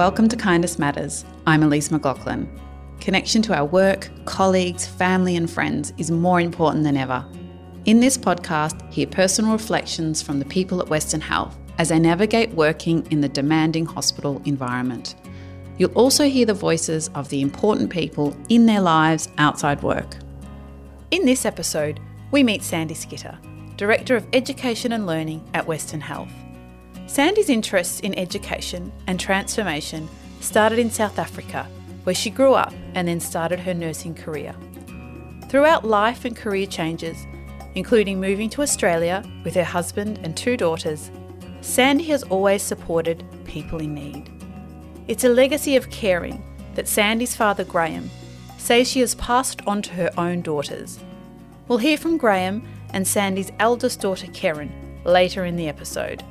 Welcome to Kindness Matters. I'm Elise McLaughlin. Connection to our work, colleagues, family, and friends is more important than ever. In this podcast, hear personal reflections from the people at Western Health as they navigate working in the demanding hospital environment. You'll also hear the voices of the important people in their lives outside work. In this episode, we meet Sandy Skipper, Director of Education and Learning at Western Health. Sandy's interests in education and transformation started in South Africa, where she grew up and then started her nursing career. Throughout life and career changes, including moving to Australia with her husband and two daughters, Sandy has always supported people in need. It's a legacy of caring that Sandy's father Graham says she has passed on to her own daughters. We'll hear from Graham and Sandy's eldest daughter Karen later in the episode.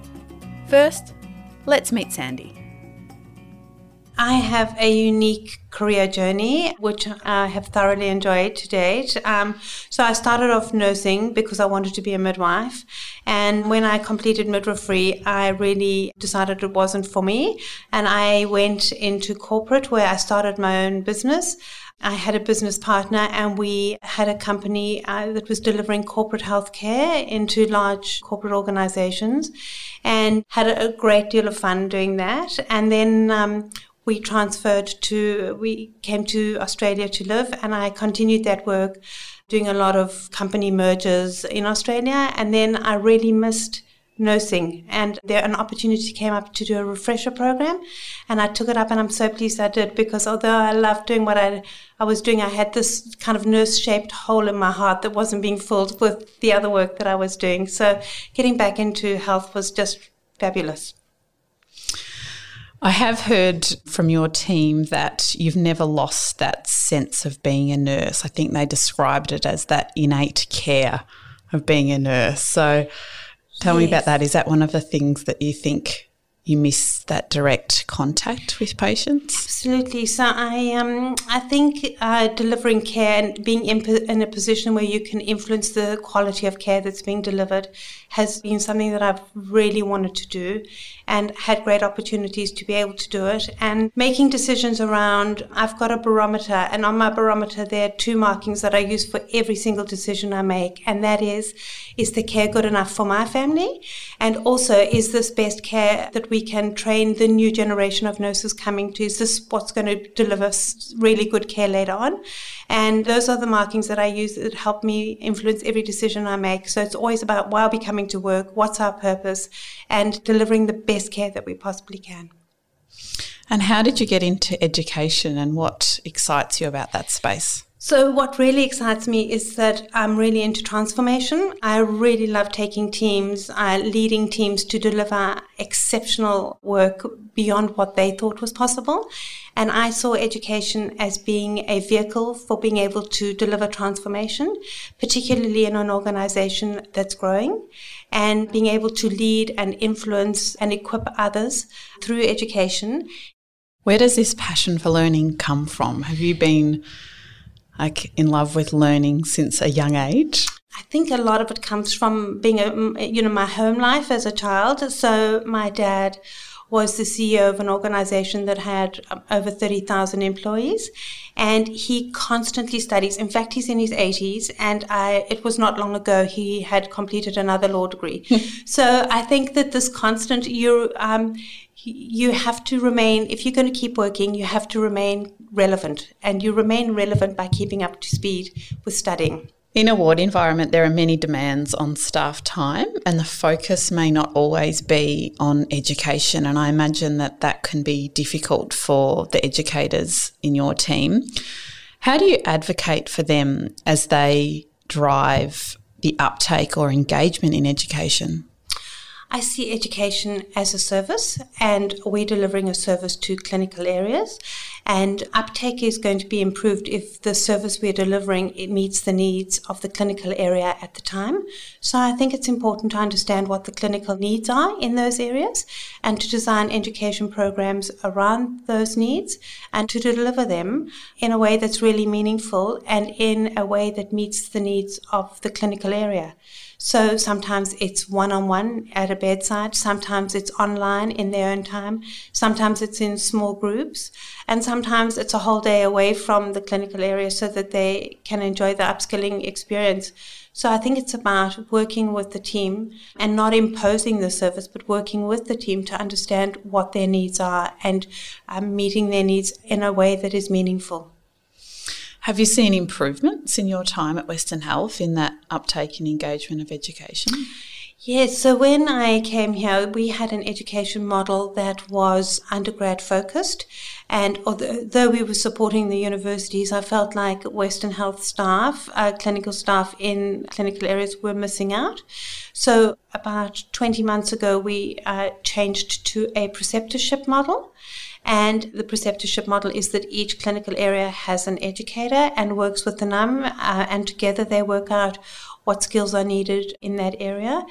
First, let's meet Sandy. I have a unique career journey, which I have thoroughly enjoyed to date. Um, so I started off nursing because I wanted to be a midwife. And when I completed midwifery, I really decided it wasn't for me. And I went into corporate where I started my own business. I had a business partner and we had a company uh, that was delivering corporate healthcare into large corporate organizations and had a, great deal of fun doing that. And then um, we transferred to, we came to Australia to live and I continued that work doing a lot of company mergers in Australia. And then I really missed nursing and there an opportunity came up to do a refresher program and I took it up and I'm so pleased I did because although I loved doing what I, I was doing I had this kind of nurse shaped hole in my heart that wasn't being filled with the other work that I was doing so getting back into health was just fabulous I have heard from your team that you've never lost that sense of being a nurse. I think they described it as that innate care of being a nurse. So Tell yes. me about that. Is that one of the things that you think you miss that direct contact with patients? Absolutely. So I um I think uh, delivering care and being in, in a position where you can influence the quality of care that's being delivered has been something that I've really wanted to do and had great opportunities to be able to do it and making decisions around I've got a barometer and on my barometer there are two markings that I use for every single decision I make and that is is the care good enough for my family and also is this best care that we can train the new generation of nurses coming to is this what's going to deliver really good care later on and those are the markings that I use that help me influence every decision I make. So it's always about why are we coming to work? What's our purpose? And delivering the best care that we possibly can. And how did you get into education and what excites you about that space? So, what really excites me is that I'm really into transformation. I really love taking teams, uh, leading teams to deliver exceptional work beyond what they thought was possible. And I saw education as being a vehicle for being able to deliver transformation, particularly in an organization that's growing, and being able to lead and influence and equip others through education. Where does this passion for learning come from? Have you been like in love with learning since a young age? I think a lot of it comes from being a, you know, my home life as a child. So my dad was the CEO of an organization that had um, over 30,000 employees. And he constantly studies. In fact, he's in his 80s, and I, it was not long ago he had completed another law degree. so I think that this constant, you, um, you have to remain, if you're going to keep working, you have to remain relevant. And you remain relevant by keeping up to speed with studying. In a ward environment, there are many demands on staff time, and the focus may not always be on education. And I imagine that that can be difficult for the educators in your team. How do you advocate for them as they drive the uptake or engagement in education? I see education as a service, and we're delivering a service to clinical areas. And uptake is going to be improved if the service we're delivering it meets the needs of the clinical area at the time. So I think it's important to understand what the clinical needs are in those areas, and to design education programs around those needs, and to deliver them in a way that's really meaningful and in a way that meets the needs of the clinical area. So sometimes it's one on one at a bedside, sometimes it's online in their own time, sometimes it's in small groups, and sometimes it's a whole day away from the clinical area so that they can enjoy the upskilling experience. So I think it's about working with the team and not imposing the service, but working with the team to understand what their needs are and um, meeting their needs in a way that is meaningful. Have you seen improvements in your time at Western Health in that uptake and engagement of education? Yes, so when I came here, we had an education model that was undergrad focused. And although we were supporting the universities, I felt like Western Health staff, uh, clinical staff in clinical areas were missing out. So about 20 months ago, we uh, changed to a preceptorship model. And the preceptorship model is that each clinical area has an educator and works with the NUM, uh, and together they work out what skills are needed in that area.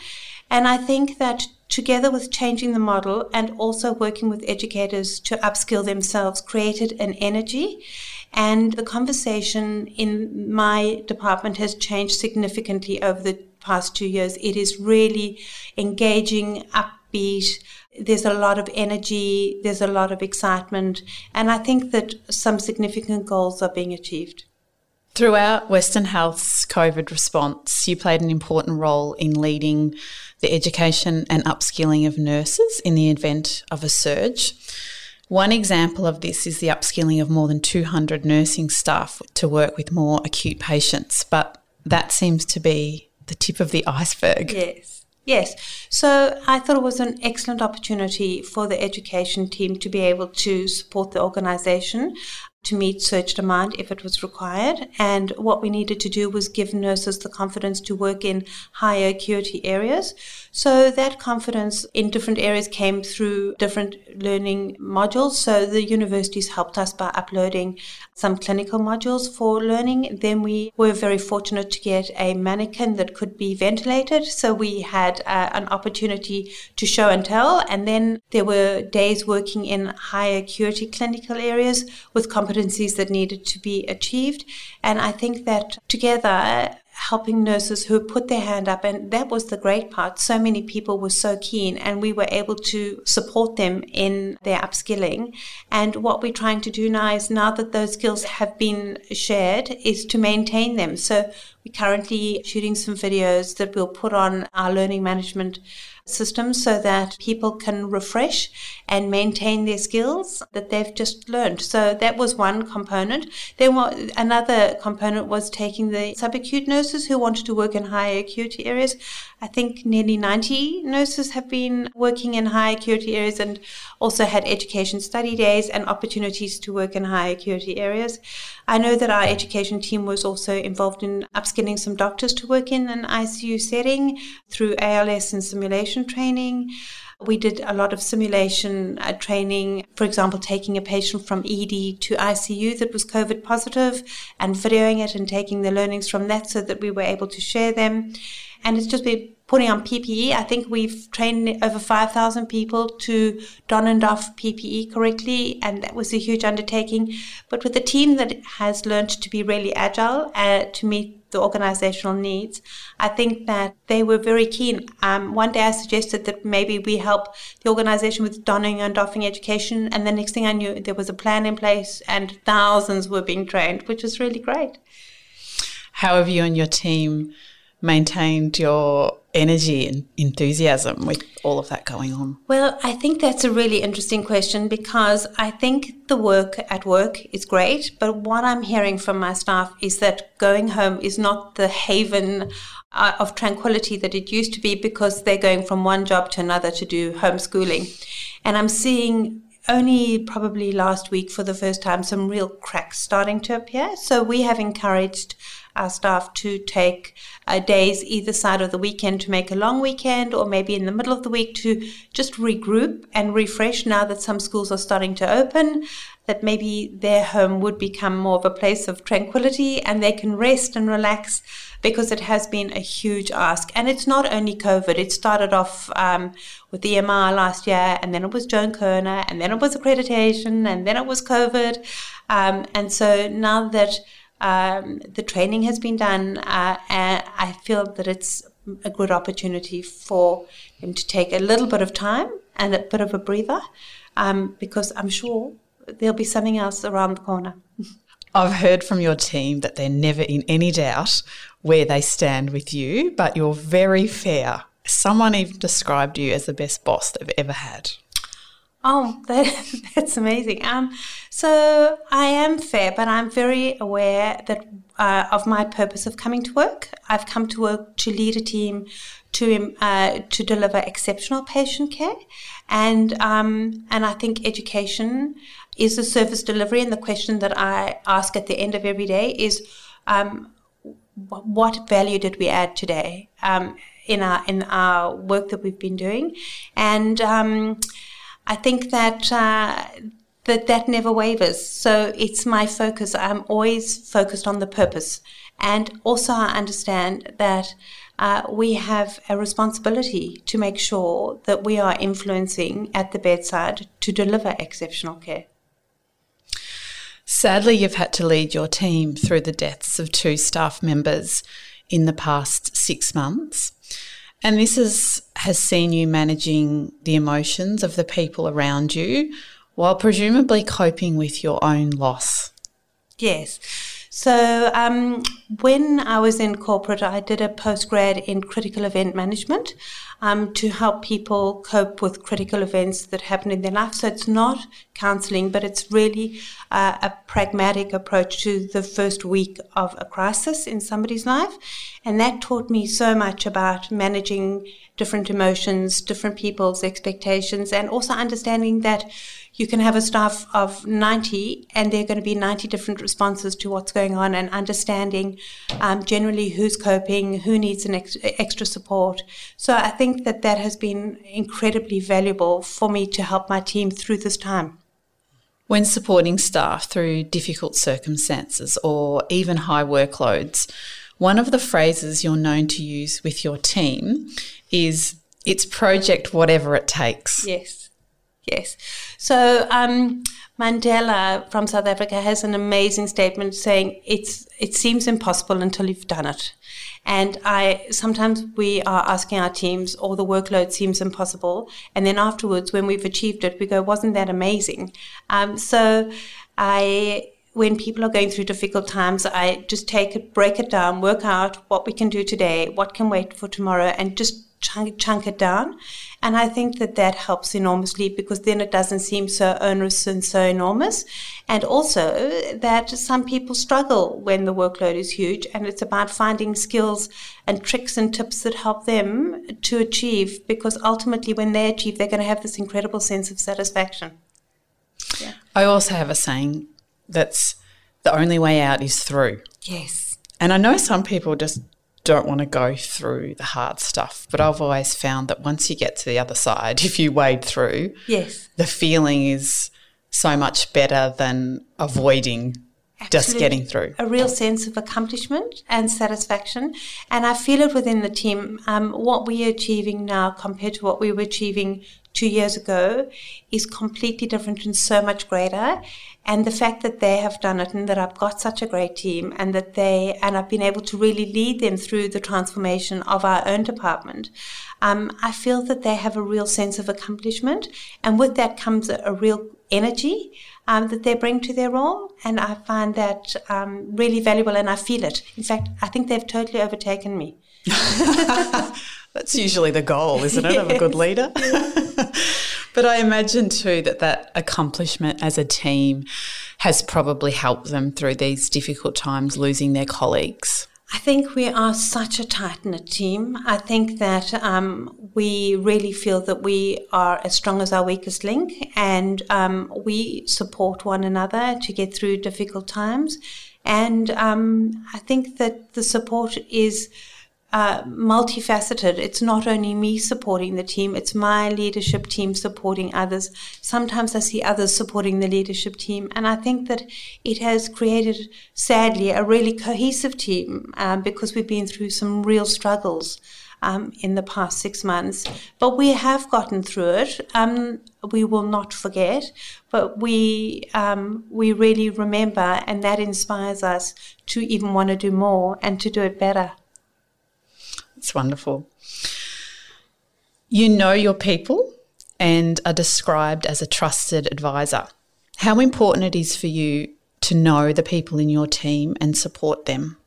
And I think that together with changing the model and also working with educators to upskill themselves, created an energy. And the conversation in my department has changed significantly over the past two years. It is really engaging, upbeat. There's a lot of energy, there's a lot of excitement, and I think that some significant goals are being achieved. Throughout Western Health's COVID response, you played an important role in leading the education and upskilling of nurses in the event of a surge. One example of this is the upskilling of more than 200 nursing staff to work with more acute patients, but that seems to be the tip of the iceberg. Yes. Yes. So I thought it was an excellent opportunity for the education team to be able to support the organization to meet surge demand if it was required. And what we needed to do was give nurses the confidence to work in higher acuity areas. So that confidence in different areas came through different learning modules. So the universities helped us by uploading some clinical modules for learning. Then we were very fortunate to get a mannequin that could be ventilated. So we had uh, an opportunity to show and tell. And then there were days working in higher acuity clinical areas with competencies that needed to be achieved. And I think that together, helping nurses who put their hand up and that was the great part. So many people were so keen and we were able to support them in their upskilling. And what we're trying to do now is now that those skills have been shared is to maintain them. So we're currently shooting some videos that we'll put on our learning management system so that people can refresh and maintain their skills that they've just learned. So that was one component. Then another component was taking the subacute nurses who wanted to work in higher acuity areas. I think nearly 90 nurses have been working in high acuity areas and also had education study days and opportunities to work in high acuity areas. I know that our education team was also involved in upskilling some doctors to work in an ICU setting through ALS and simulation training. We did a lot of simulation uh, training, for example, taking a patient from ED to ICU that was COVID positive and videoing it and taking the learnings from that so that we were able to share them. And it's just been putting on PPE. I think we've trained over 5,000 people to don and doff PPE correctly, and that was a huge undertaking. But with a team that has learned to be really agile uh, to meet the organizational needs, I think that they were very keen. Um, one day I suggested that maybe we help the organization with donning and doffing education, and the next thing I knew, there was a plan in place and thousands were being trained, which was really great. How have you and your team maintained your energy and enthusiasm with all of that going on? Well, I think that's a really interesting question because I think the work at work is great, but what I'm hearing from my staff is that going home is not the haven uh, of tranquility that it used to be because they're going from one job to another to do homeschooling. And I'm seeing only probably last week for the first time some real cracks starting to appear. So we have encouraged our staff to take uh, days either side of the weekend to make a long weekend or maybe in the middle of the week to just regroup and refresh now that some schools are starting to open that maybe their home would become more of a place of tranquility and they can rest and relax because it has been a huge ask. And it's not only COVID, it started off um, with the EMR last year, and then it was Joan Kirner, and then it was accreditation, and then it was COVID. Um, and so now that um, the training has been done, uh, and I feel that it's a good opportunity for him to take a little bit of time and a bit of a breather, um, because I'm sure there'll be something else around the corner. I've heard from your team that they're never in any doubt where they stand with you, but you're very fair. Someone even described you as the best boss they've ever had. Oh, that, that's amazing. Um, so I am fair, but I'm very aware that uh, of my purpose of coming to work. I've come to work to lead a team to uh, to deliver exceptional patient care, and um, and I think education is a service delivery. And the question that I ask at the end of every day is, um, what value did we add today um, in our in our work that we've been doing, and um, I think that uh, that that never wavers. So it's my focus. I'm always focused on the purpose, and also I understand that. Uh, we have a responsibility to make sure that we are influencing at the bedside to deliver exceptional care. Sadly, you've had to lead your team through the deaths of two staff members in the past six months. And this is, has seen you managing the emotions of the people around you while presumably coping with your own loss. Yes. So, um, when I was in corporate, I did a postgrad in critical event management um, to help people cope with critical events that happen in their life. So, it's not counseling, but it's really uh, a pragmatic approach to the first week of a crisis in somebody's life. And that taught me so much about managing different emotions, different people's expectations, and also understanding that you can have a staff of 90 and there are going to be 90 different responses to what's going on and understanding um, generally who's coping, who needs an ex- extra support. So I think that that has been incredibly valuable for me to help my team through this time. When supporting staff through difficult circumstances or even high workloads, one of the phrases you're known to use with your team is it's project whatever it takes. Yes. Yes. So um, Mandela from South Africa has an amazing statement saying it's it seems impossible until you've done it. And I sometimes we are asking our teams, or the workload seems impossible, and then afterwards, when we've achieved it, we go, "Wasn't that amazing?" Um, so I when people are going through difficult times, I just take it, break it down, work out what we can do today, what can wait for tomorrow, and just chunk, chunk it down. And I think that that helps enormously because then it doesn't seem so onerous and so enormous. And also uh, that some people struggle when the workload is huge and it's about finding skills and tricks and tips that help them to achieve because ultimately when they achieve, they're going to have this incredible sense of satisfaction. Yeah. I also have a saying that's the only way out is through. Yes. And I know some people just don't want to go through the hard stuff. But I've always found that once you get to the other side, if you wade through, yes, the feeling is so much better than avoiding just getting through. A real sense of accomplishment and satisfaction. And I feel it within the team. Um, what we are achieving now compared to what we were achieving two years ago is completely different and so much greater. And the fact that they have done it and that I've got such a great team and that they, and I've been able to really lead them through the transformation of our own department, um, I feel that they have a real sense of accomplishment. And with that comes a, a real energy um, that they bring to their role. And I find that um, really valuable and I feel it. In fact, I think they've totally overtaken me. That's usually the goal, isn't it, yes. of a good leader? but I imagine too that that accomplishment as a team has probably helped them through these difficult times losing their colleagues. I think we are such a tight knit team. I think that um, we really feel that we are as strong as our weakest link and um, we support one another to get through difficult times. And um, I think that the support is uh, multifaceted. It's not only me supporting the team, it's my leadership team supporting others. Sometimes I see others supporting the leadership team. And I think that it has created, sadly, a really cohesive team um, because we've been through some real struggles. Um, in the past six months, but we have gotten through it. Um, we will not forget, but we um, we really remember, and that inspires us to even want to do more and to do it better. It's wonderful. You know your people and are described as a trusted advisor. How important it is for you to know the people in your team and support them?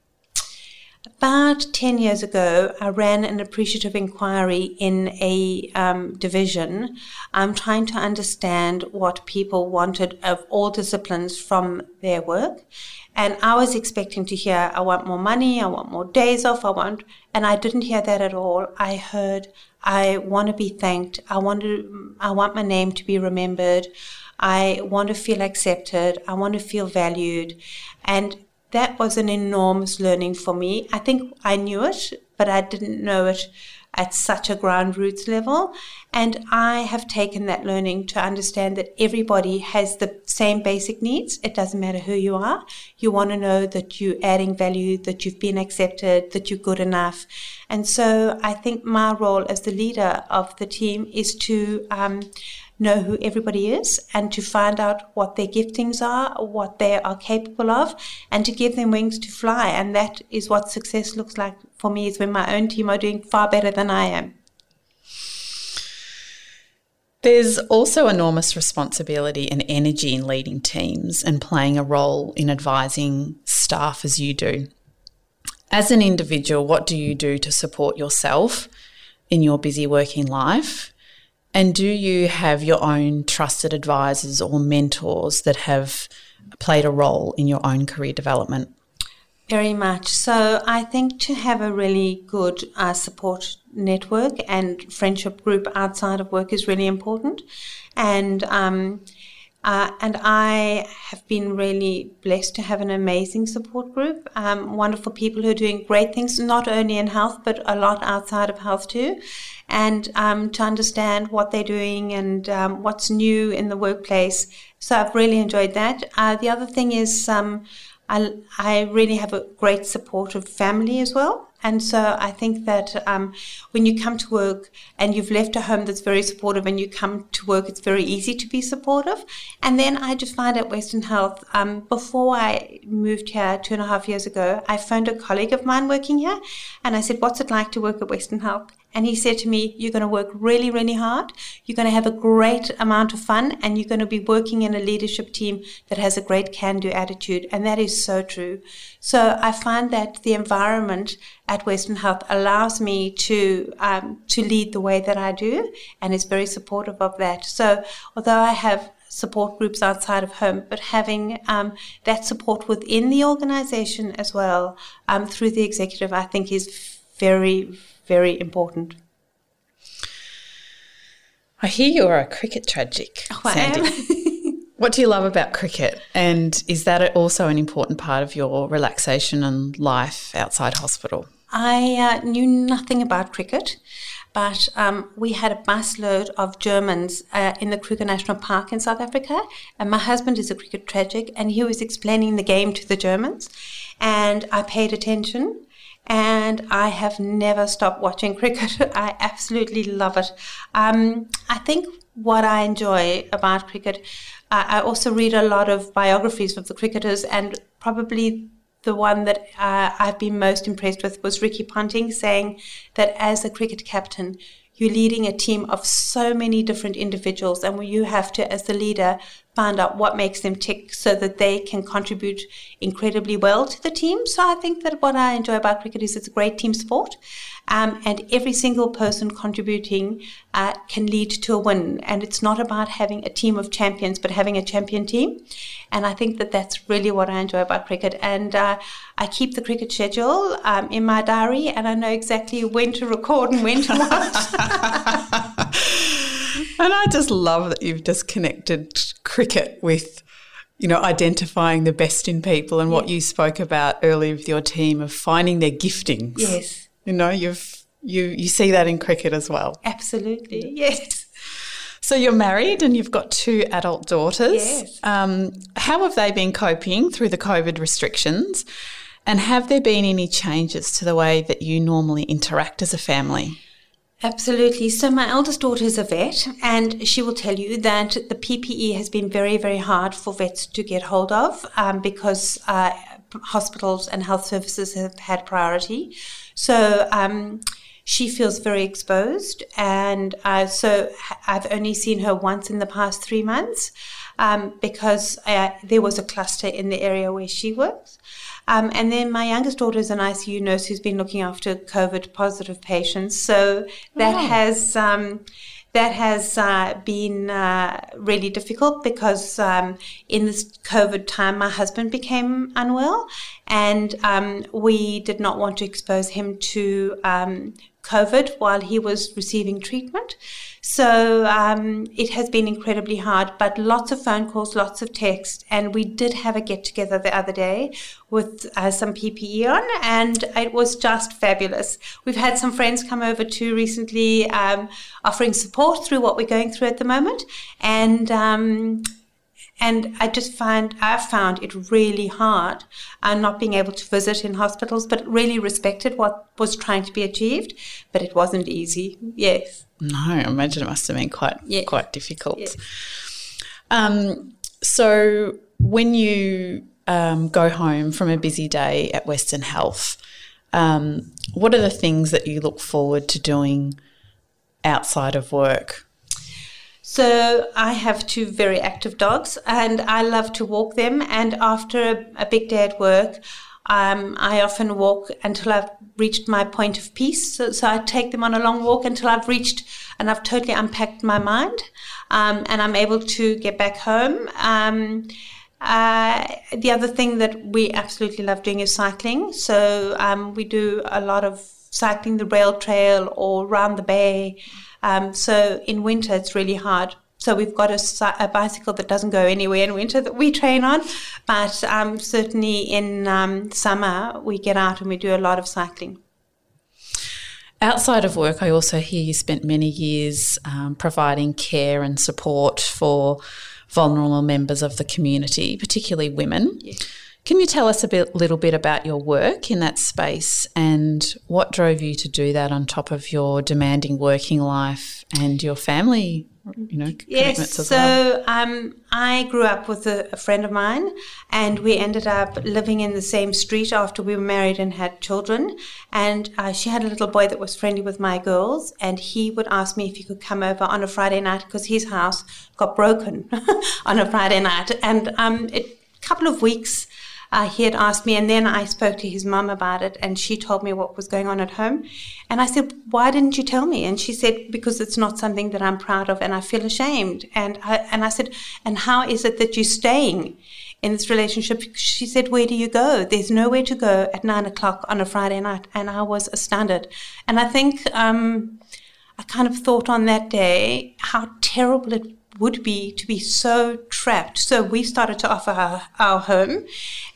About 10 years ago, I ran an appreciative inquiry in a um, division. I'm trying to understand what people wanted of all disciplines from their work. And I was expecting to hear, I want more money, I want more days off, I want, and I didn't hear that at all. I heard, I want to be thanked. I want to, I want my name to be remembered. I want to feel accepted. I want to feel valued. And that was an enormous learning for me. I think I knew it, but I didn't know it at such a ground roots level. And I have taken that learning to understand that everybody has the same basic needs. It doesn't matter who you are. You want to know that you're adding value, that you've been accepted, that you're good enough. And so I think my role as the leader of the team is to um, know who everybody is and to find out what their giftings are, what they are capable of, and to give them wings to fly. And that is what success looks like for me, is when my own team are doing far better than I am. There's also enormous responsibility and energy in leading teams and playing a role in advising staff as you do. As an individual, what do you do to support yourself in your busy working life? And do you have your own trusted advisors or mentors that have played a role in your own career development? Very much. So I think to have a really good uh, support network and friendship group outside of work is really important. And um, uh, and I have been really blessed to have an amazing support group, um, wonderful people who are doing great things, not only in health, but a lot outside of health too and um, to understand what they're doing and um, what's new in the workplace. So I've really enjoyed that. Uh, the other thing is um, I, I really have a great supportive family as well. And so I think that um, when you come to work and you've left a home that's very supportive and you come to work, it's very easy to be supportive. And then I just find at Western Health, um, before I moved here two and a half years ago, I phoned a colleague of mine working here and I said, What's it like to work at Western Health? And he said to me, You're going to work really, really hard. You're going to have a great amount of fun, and you're going to be working in a leadership team that has a great can do attitude. And that is so true. So I find that the environment at Western Health allows me to, um, to lead the way that I do, and is very supportive of that. So although I have support groups outside of home, but having um, that support within the organization as well um, through the executive, I think is very, very important. I hear you are a cricket tragic, oh, Sandy. what do you love about cricket? And is that also an important part of your relaxation and life outside hospital? I uh, knew nothing about cricket, but um, we had a busload of Germans uh, in the Kruger National Park in South Africa. And my husband is a cricket tragic, and he was explaining the game to the Germans. And I paid attention and I have never stopped watching cricket. I absolutely love it. Um, I think what I enjoy about cricket, uh, I also read a lot of biographies of the cricketers, and probably the one that uh, I've been most impressed with was Ricky Ponting saying that as a cricket captain, you're leading a team of so many different individuals, and you have to, as the leader, find out what makes them tick so that they can contribute incredibly well to the team. So I think that what I enjoy about cricket is it's a great team sport. Um, and every single person contributing uh, can lead to a win. And it's not about having a team of champions, but having a champion team. And I think that that's really what I enjoy about cricket. And uh, I keep the cricket schedule um, in my diary, and I know exactly when to record and when to watch. And I just love that you've just connected cricket with, you know, identifying the best in people and what you spoke about earlier with your team of finding their giftings. Yes. You know, you've you you see that in cricket as well. Absolutely. Yes. So you're married and you've got two adult daughters. Yes. Um, how have they been coping through the COVID restrictions? And have there been any changes to the way that you normally interact as a family? Absolutely. So, my eldest daughter is a vet, and she will tell you that the PPE has been very, very hard for vets to get hold of um, because uh, hospitals and health services have had priority. So, um, she feels very exposed. And uh, so I've only seen her once in the past three months um, because uh, there was a cluster in the area where she works. Um, and then my youngest daughter is an ICU nurse who's been looking after COVID positive patients. So that oh. has. Um, that has uh, been uh, really difficult because um, in this COVID time, my husband became unwell, and um, we did not want to expose him to um, COVID while he was receiving treatment. So um, it has been incredibly hard, but lots of phone calls, lots of text. And we did have a get together the other day with uh, some PPE on, and it was just fabulous. We've had some friends come over too recently, um, offering support through what we're going through at the moment. And um, and I just find I've found it really hard uh, not being able to visit in hospitals, but really respected what was trying to be achieved, but it wasn't easy. Yes. No, I imagine it must have been quite yeah. quite difficult. Yeah. Um, so when you um, go home from a busy day at Western Health, um, what are the things that you look forward to doing outside of work? So I have two very active dogs, and I love to walk them. And after a, a big day at work, um, I often walk until I've reached my point of peace. So, so, I take them on a long walk until I've reached and I've totally unpacked my mind, um, and I'm able to get back home. Um, uh, the other thing that we absolutely love doing is cycling. So um, we do a lot of cycling the rail trail or around the bay. Um, so in winter, it's really hard. So we've got a, a, bicycle that doesn't go anywhere in winter that we train on, but um, certainly in um, summer we get out and we do a lot of cycling. Outside of work, I also hear you spent many years um, providing care and support for vulnerable members of the community, particularly women. Can you tell us a bit, little bit about your work in that space and what drove you to do that on top of your demanding working life and your family you know, yes. so well. um, I grew up with a, a, friend of mine, and we ended up living in the same street after we were married and had children. And uh, she had a little boy that was friendly with my girls, and he would ask me if he could come over on a Friday night because his house got broken on a Friday night. And um, a couple of weeks uh, he had asked me, and then I spoke to his mum about it, and she told me what was going on at home. And I said, Why didn't you tell me? And she said, Because it's not something that I'm proud of, and I feel ashamed. And I, and I said, And how is it that you're staying? in this relationship. She said, Where do you go? There's nowhere to go at nine o'clock on a Friday night. And I was astounded. And I think um, I kind of thought on that day how terrible it would be to be so trapped. So we started to offer our, our home,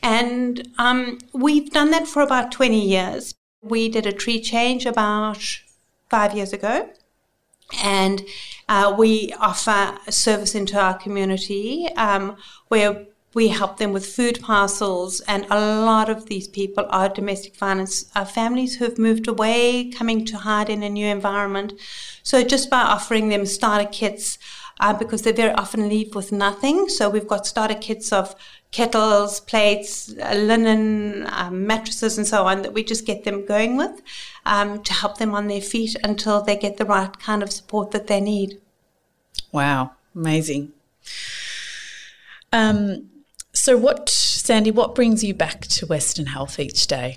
and um, we've done that for about 20 years. We did a tree change about five years ago, and uh, we offer a service into our community um, where we help them with food parcels, and a lot of these people are domestic violence uh, families who have moved away, coming to hide in a new environment. So, just by offering them starter kits, uh, because they very often leave with nothing. So we've got starter kits of kettles, plates, uh, linen, um, mattresses, and so on that we just get them going with um, to help them on their feet until they get the right kind of support that they need. Wow, amazing. Um, so, what, Sandy, what brings you back to Western Health each day?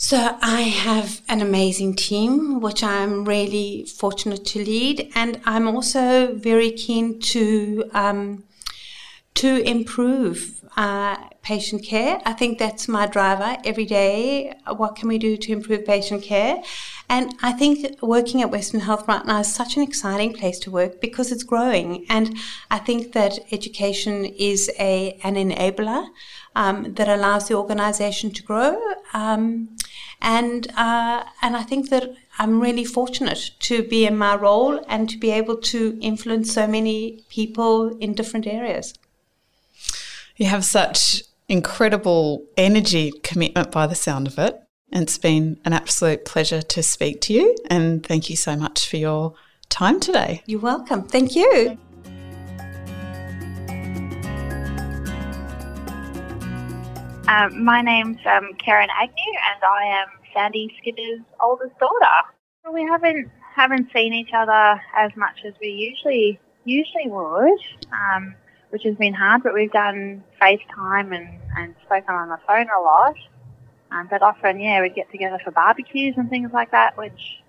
So I have an amazing team, which I'm really fortunate to lead, and I'm also very keen to um, to improve uh, patient care. I think that's my driver every day. What can we do to improve patient care? And I think working at Western Health right now is such an exciting place to work because it's growing, and I think that education is a an enabler um, that allows the organisation to grow. Um, and uh, and I think that I'm really fortunate to be in my role and to be able to influence so many people in different areas. You have such incredible energy, commitment by the sound of it. And it's been an absolute pleasure to speak to you. And thank you so much for your time today. You're welcome. Thank you. Um, my name's um, Karen Agnew, and I am Sandy Skipper's oldest daughter. We haven't haven't seen each other as much as we usually usually would, um, which has been hard. But we've done FaceTime and and spoken on the phone a lot. Um, but often, yeah, we get together for barbecues and things like that, which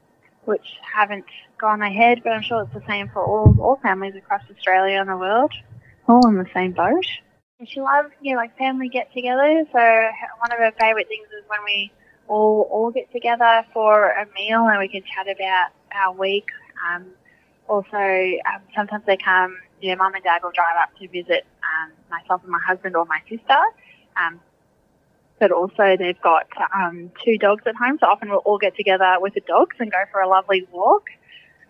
which haven't gone ahead. But I'm sure it's the same for all all families across Australia and the world, all in the same boat. She loves, you know, like family get-togethers. So one of her favourite things is when we all all get together for a meal and we can chat about our week. Um, also, um, sometimes they come. Know, mum and dad will drive up to visit um, myself and my husband or my sister. Um, but also they've got um, two dogs at home, so often we'll all get together with the dogs and go for a lovely walk.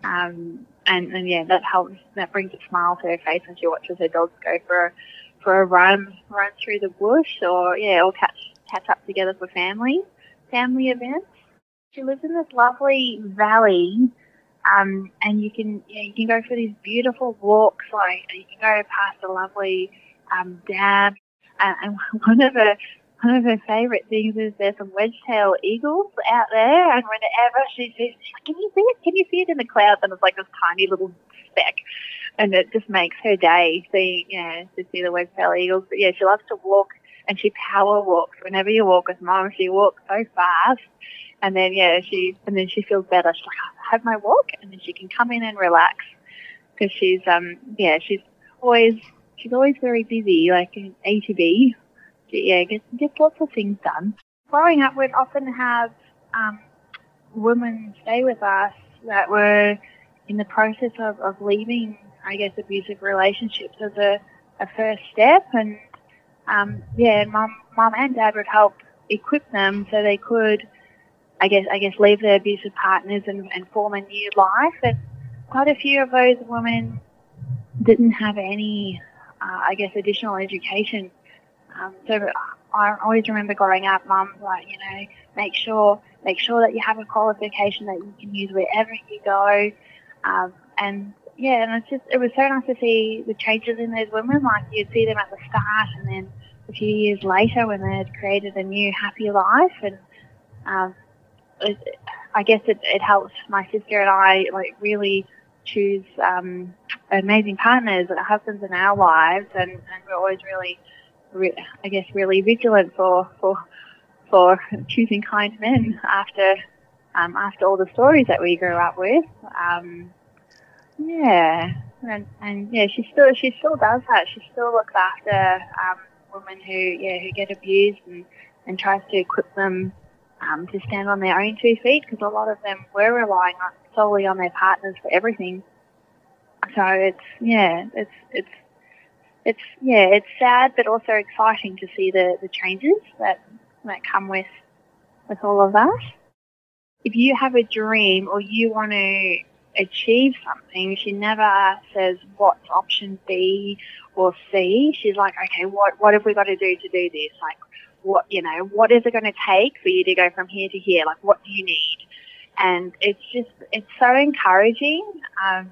Um, and, and yeah, that helps. That brings a smile to her face when she watches her dogs go for a, for a run, run through the bush, or yeah, or catch catch up together for family family events. She lives in this lovely valley, um, and you can yeah, you can go for these beautiful walks. Like you can go past a lovely um, dam, and, and one of her one of her favourite things is there's some wedge-tailed eagles out there, and whenever she sees, she's like, "Can you see it? Can you see it in the clouds?" And it's like this tiny little speck, and it just makes her day seeing, you know, to see the wedge-tailed eagles. But yeah, she loves to walk, and she power walks. Whenever you walk with mom, she walks so fast, and then yeah, she and then she feels better. She's like, "I have my walk," and then she can come in and relax because she's um yeah she's always she's always very busy, like A to B yeah, gets get lots of things done. Growing up, we'd often have um, women stay with us that were in the process of, of leaving, I guess, abusive relationships as a, a first step. And um, yeah, mum, mum and dad would help equip them so they could, I guess, I guess, leave their abusive partners and, and form a new life. And quite a few of those women didn't have any, uh, I guess, additional education um, so I always remember growing up, mum like, you know, make sure make sure that you have a qualification that you can use wherever you go. Um, and yeah, and it's just it was so nice to see the changes in those women. Like you'd see them at the start, and then a few years later when they had created a new happy life. And um, it, I guess it, it helps my sister and I like really choose um, amazing partners, and husbands in our lives, and, and we're always really re- I guess, really vigilant for for for choosing kind men after um, after all the stories that we grew up with. Um, yeah, and, and yeah, she still she still does that. She still looks after um, women who yeah who get abused and and tries to equip them um, to stand on their own two feet because a lot of them were relying on, solely on their partners for everything. So it's yeah, it's it's it's yeah, it's sad but also exciting to see the, the changes that that come with with all of that. If you have a dream or you want to achieve something, she never says what's option B or C. She's like, okay, what what have we got to do to do this? Like, what you know, what is it going to take for you to go from here to here? Like, what do you need? And it's just it's so encouraging. Um,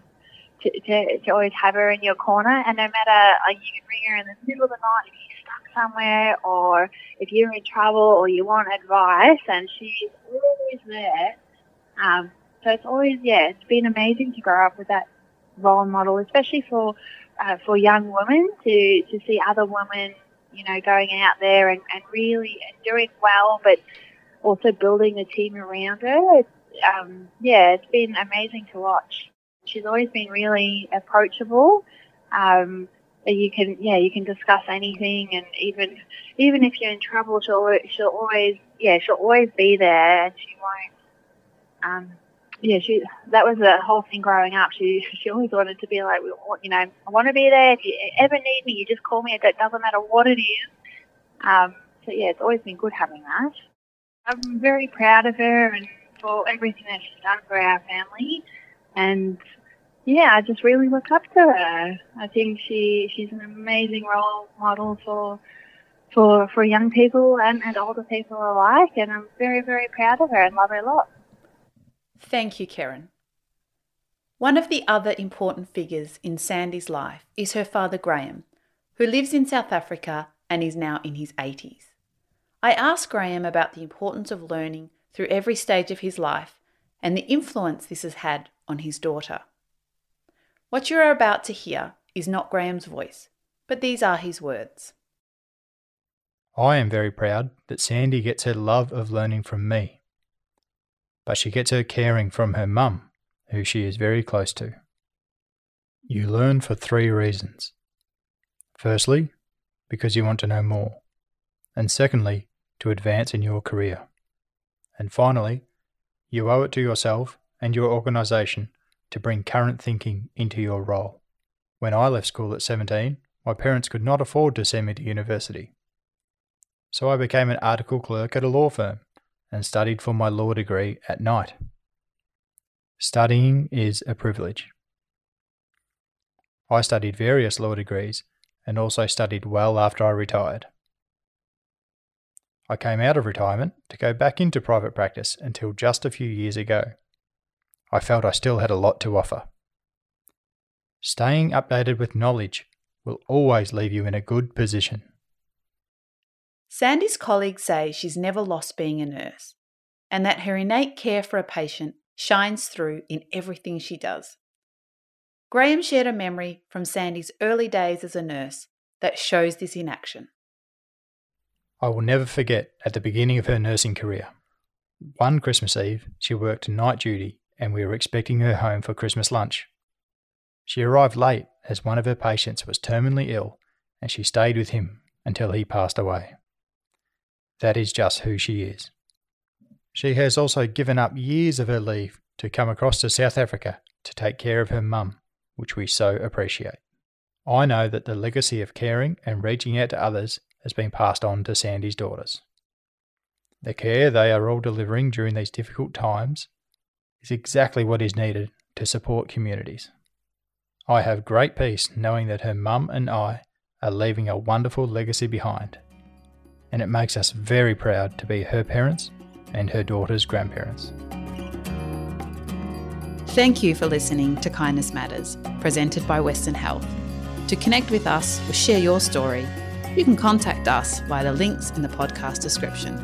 to, to, to always have her in your corner. And no matter, like, you can ring her in the middle of the night if you're stuck somewhere or if you're in trouble or you want advice, and she's always there. Um, so it's always, yeah, it's been amazing to grow up with that role model, especially for uh, for young women to, to see other women, you know, going out there and, and really and doing well, but also building a team around her. It's, um, yeah, it's been amazing to watch she's always been really approachable. Um, you can, yeah, you can discuss anything, and even even if you're in trouble, she'll she'll always, yeah, she'll always be there, and she won't. Um, yeah, she that was the whole thing growing up. She she always wanted to be like, you know, I want to be there. If you ever need me, you just call me. It doesn't matter what it is. Um, so yeah, it's always been good having that. I'm very proud of her and for everything that she's done for our family, and yeah, I just really look up to her. I think she she's an amazing role model for for for young people and, and older people alike, and I'm very very proud of her and love her a lot. Thank you, Karen. One of the other important figures in Sandy's life is her father Graham, who lives in South Africa and is now in his 80s. I asked Graham about the importance of learning through every stage of his life and the influence this has had on his daughter. What you are about to hear is not Graham's voice, but these are his words. I am very proud that Sandy gets her love of learning from me, but she gets her caring from her mum, who she is very close to. You learn for three reasons. Firstly, because you want to know more, and secondly, to advance in your career. And finally, you owe it to yourself and your organisation to bring current thinking into your role. When I left school at 17, my parents could not afford to send me to university. So I became an article clerk at a law firm and studied for my law degree at night. Studying is a privilege. I studied various law degrees and also studied well after I retired. I came out of retirement to go back into private practice until just a few years ago. I felt I still had a lot to offer. Staying updated with knowledge will always leave you in a good position. Sandy's colleagues say she's never lost being a nurse and that her innate care for a patient shines through in everything she does. Graham shared a memory from Sandy's early days as a nurse that shows this in action. I will never forget at the beginning of her nursing career. One Christmas Eve, she worked night duty and we were expecting her home for Christmas lunch. She arrived late as one of her patients was terminally ill and she stayed with him until he passed away. That is just who she is. She has also given up years of her leave to come across to South Africa to take care of her mum, which we so appreciate. I know that the legacy of caring and reaching out to others has been passed on to Sandy's daughters. The care they are all delivering during these difficult times is exactly what is needed to support communities. I have great peace knowing that her mum and I are leaving a wonderful legacy behind, and it makes us very proud to be her parents and her daughter's grandparents. Thank you for listening to Kindness Matters, presented by Western Health. To connect with us or share your story, you can contact us via the links in the podcast description.